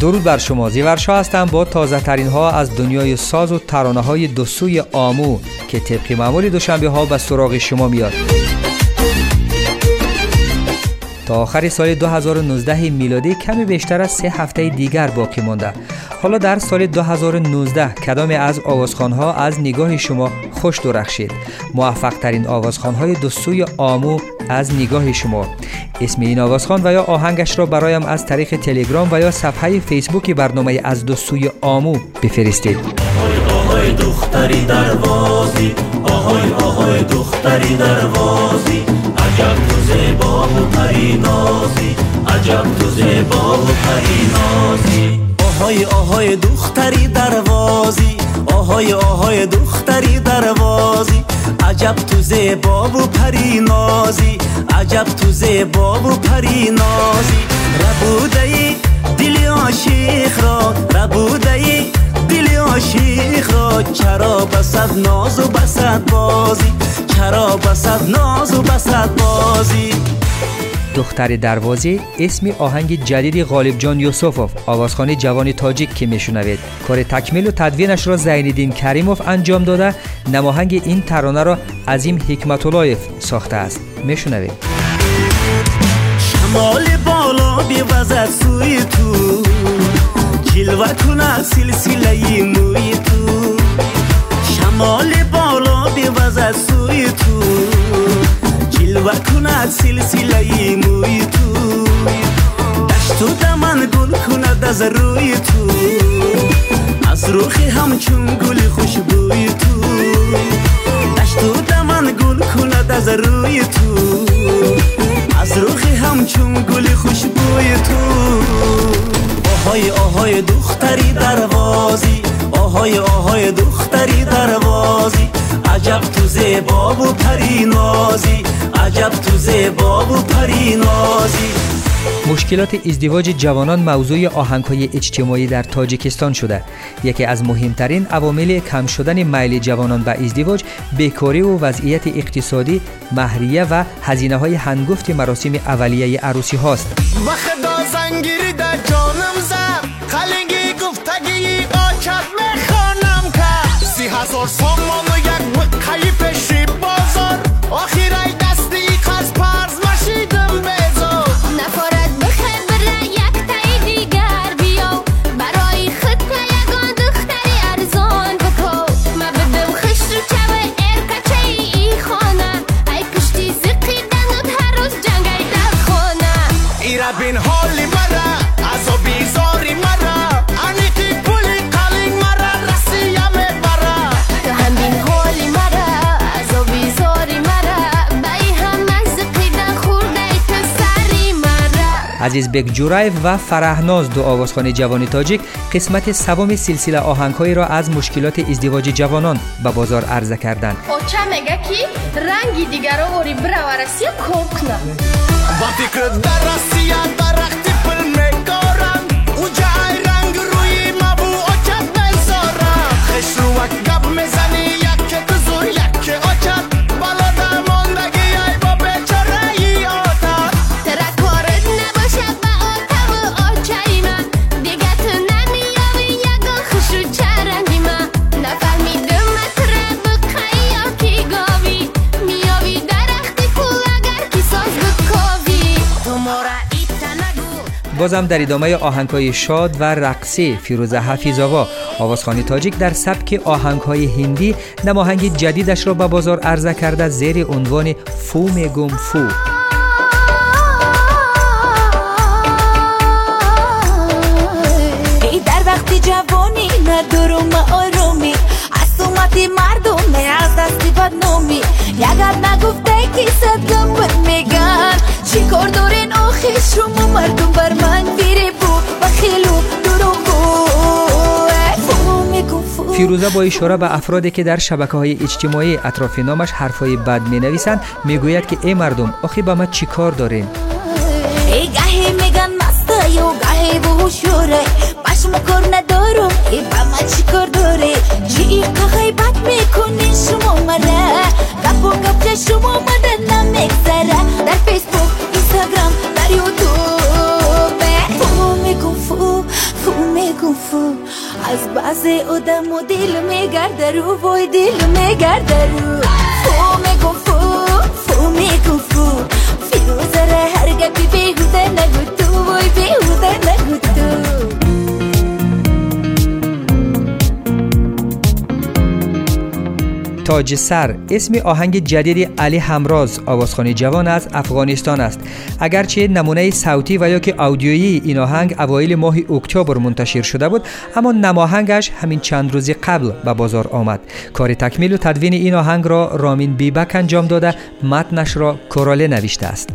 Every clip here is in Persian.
درود بر شما. زیورشا هستم. با تازه ترین ها از دنیای ساز و ترانه های دوسوی آمو که طبق معمول دوشنبه ها به سراغ شما میاد. تا آخر سال 2019 میلادی کمی بیشتر از سه هفته دیگر باقی مانده. حالا در سال 2019 کدام از ها از نگاه شما خوش درخشید؟ موفق ترین های دو سوی آمو از نگاه شما. اسم این آوازخان و یا آهنگش را برایم از طریق تلگرام و یا صفحه فیسبوک برنامه از دو آمو بفرستید. آهای دختری آهای آهای دختری عجب تو زیبا و پری نازی. عجب تو زیبا و آهای آهای دختری دروازی. آهای آهای دختری دروازی. عجب تو زیبا و پری نازی. عجب تو زیبا و پری نازی. ربوده ای دل عاشق را ربوده ای دل عاشق را. چرا بسد ناز و بسد بازی؟ چرا بسد ناز و بسد بازی؟ دختر دروازی اسم آهنگ جدید غالب جان یوسفوف آوازخانه جوان تاجیک که میشنوید. کار تکمیل و تدوینش را زینالدین کریموف انجام داده. نماهنگ این ترانه را عظیم حکمت اللهف ساخته است. میشنوید. شمال بالا بیوزد سوی تو. جلوه کنه سلسله موی تو. شمال بالا بیوزد سوی تو. جلوه کند سلسله موی تو دشت و دمن گل کند از روی تو از روخی همچون گل خوشبوی تو دشت و دمن گل کند از روی تو از روخی همچون گل خوشبوی تو آهای آهای دختری دروازی آهای آهای دختری دروازی عجب تو زیبا و پری نازی تو زیبا و پری نازی. مشکلات ازدواج جوانان موضوع آهنگهای اجتماعی در تاجیکستان شده. یکی از مهمترین عوامل کم شدن میل جوانان به ازدواج بیکاری و وضعیت اقتصادی مهریه و هزینه های هنگفت مراسم اولیه عروسی هاست. عزیز بک جورایف و فرهناز دو آوازخانه جوان تاجیک قسمت سوم سلسله آهنگهایی را از مشکلات ازدواج جوانان به بازار عرضه کردند. اوچا میگه کی رنگی دیگر رو اوری براورسی کن با فکر در درختی پل بازم در ادامه آهنگهای شاد و رقصی فیروزه حفیظاوا آوازخانی تاجیک در سبک آهنگهای هندی نماهنگ جدیدش را به بازار عرضه کرده زیر عنوان فو میگم فو. در وقتی جوانی ندارم آرومی از مردم از دستی بدنامی یقت نگفته کی صد میگن چی کار دارین آخه؟ شما مردم фирӯза бо ишора ба афроде ки дар шабакаҳои иҷтимоӣ атрофи номаш ҳарфҳои бад менависанд мегӯяд ки э мардум охӣ ба ма чӣ кор дорем? ادم و دل میگرده رو وای دل میگرده تاج سر. اسم آهنگ جدید علی همراز آوازخانی جوان از افغانستان است. اگرچه نمونه صوتی و یا که آودیویی این آهنگ اوایل ماه اکتبر منتشر شده بود اما نماهنگش همین چند روزی قبل به بازار آمد. کار تکمیل و تدوین این آهنگ را رامین بیبک انجام داده. متنش را کوراله نوشته است.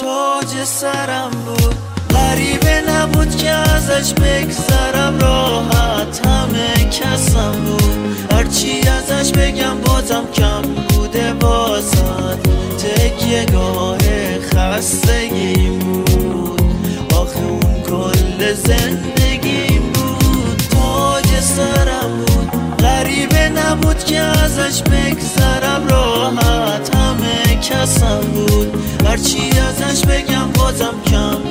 تاج سرم بود. غریبه نبود که ازش بگذرم. راحت همه کسم بود. هرچی ازش بگم ازش بگذرم راحت همه کسم بود. هرچی ازش بگم بازم کم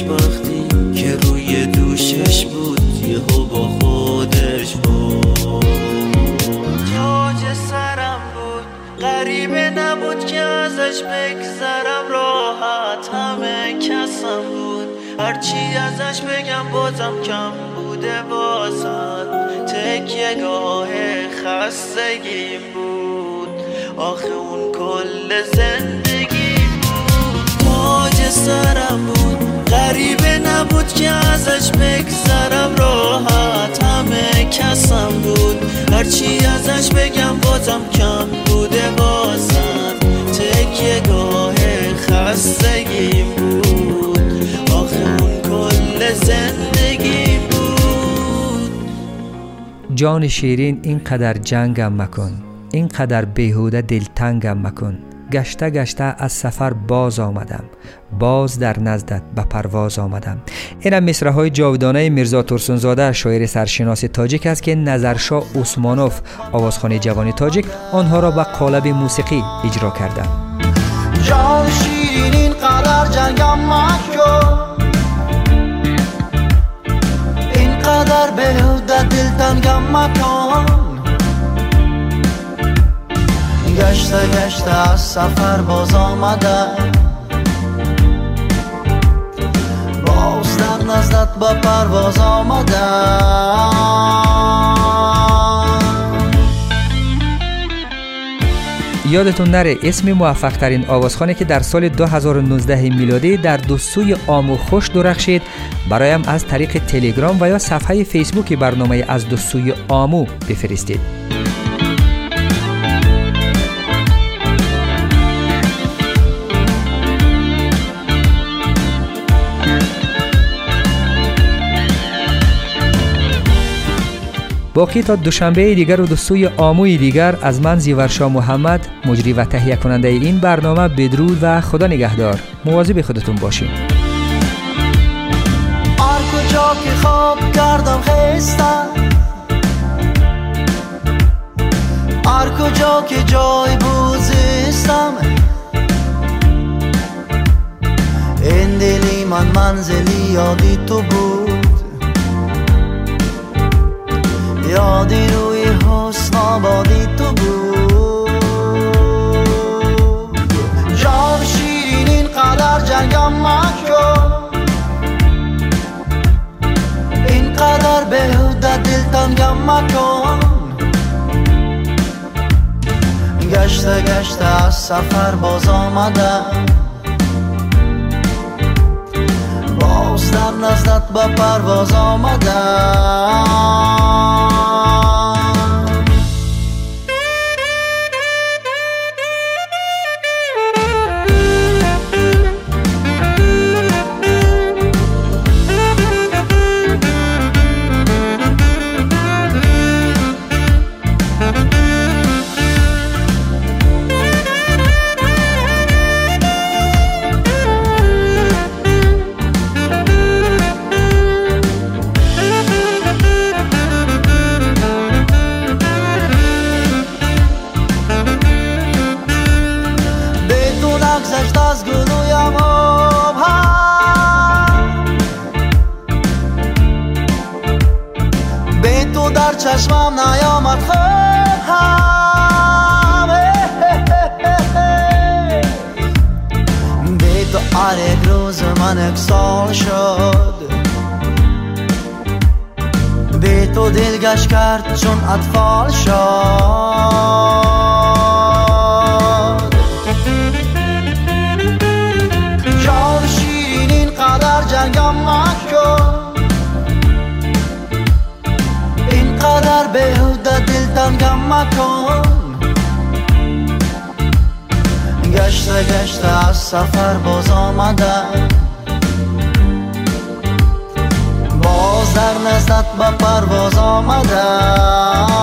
خوشبختی که روی دوشش بود یه با خودش بود. تاج سرم بود غریبه نبود که ازش بگذرم. راحت همه کسم بود هرچی ازش بگم بازم کم بوده بازم تکیه گاه خستگیم بود آخه اون کل زندگیم بود. تاج سرم بود. غریبه نبود که ازش بگذرم راحت همه کسم بود. هرچی ازش بگم بازم کم بوده بازم تکیه گاه خستگیم بود. آخه اون کل زندگیم بود. جان شیرین اینقدر جنگم مکن. اینقدر بیهوده دلتنگم مکن. گشته گشته از سفر باز آمدم. باز در نزدت به پرواز آمدم. اینم مصره های جاودانه میرزا ترسونزاده شاعر سرشناس تاجیک است که نظرشاه عثمانوف آوازخانه جوان تاجیک آنها را به قالب موسیقی اجرا کردند جان شیرین اینقدر جنگم مکن. اینقدر بهوده دلتنگم مکن. گشته گشته از سفر باز آمده. باز در نزدت به پرواز آمده. یادتون نره اسم موفق ترین آوازخانه که در سال 2019 میلادی در دو سوی آمو خوش درخشید برایم از طریق تلگرام و یا صفحه فیسبوک برنامه از دو سوی آمو بفرستید. باقی تا دوشنبه دیگر و دو سوی آموی دیگر از من زیورشا محمد مجری و تهیه کننده این برنامه بدرود و خدا نگهدار. مواظب خودتون باشین. هر کجا که خواب کردم خستم؟ هر کجا که جای بوزستم این دلی من منزلی یادی تو بود. یادی روی حسن آبادی تو بود. جان شیرین اینقدر جنگم مکن. اینقدر بهوده دلتنگم مکن. گشته گشته از سفر باز آمده باز در نزدت به پرواز نگذشت از گلویم به تو در چشمم نیامد خوب به تو هر روز من شد. به تو دلگش کرد چون اطفال شد. کن گشته گشته از سفر باز آمدم باز در نزدت به پرواز آمدم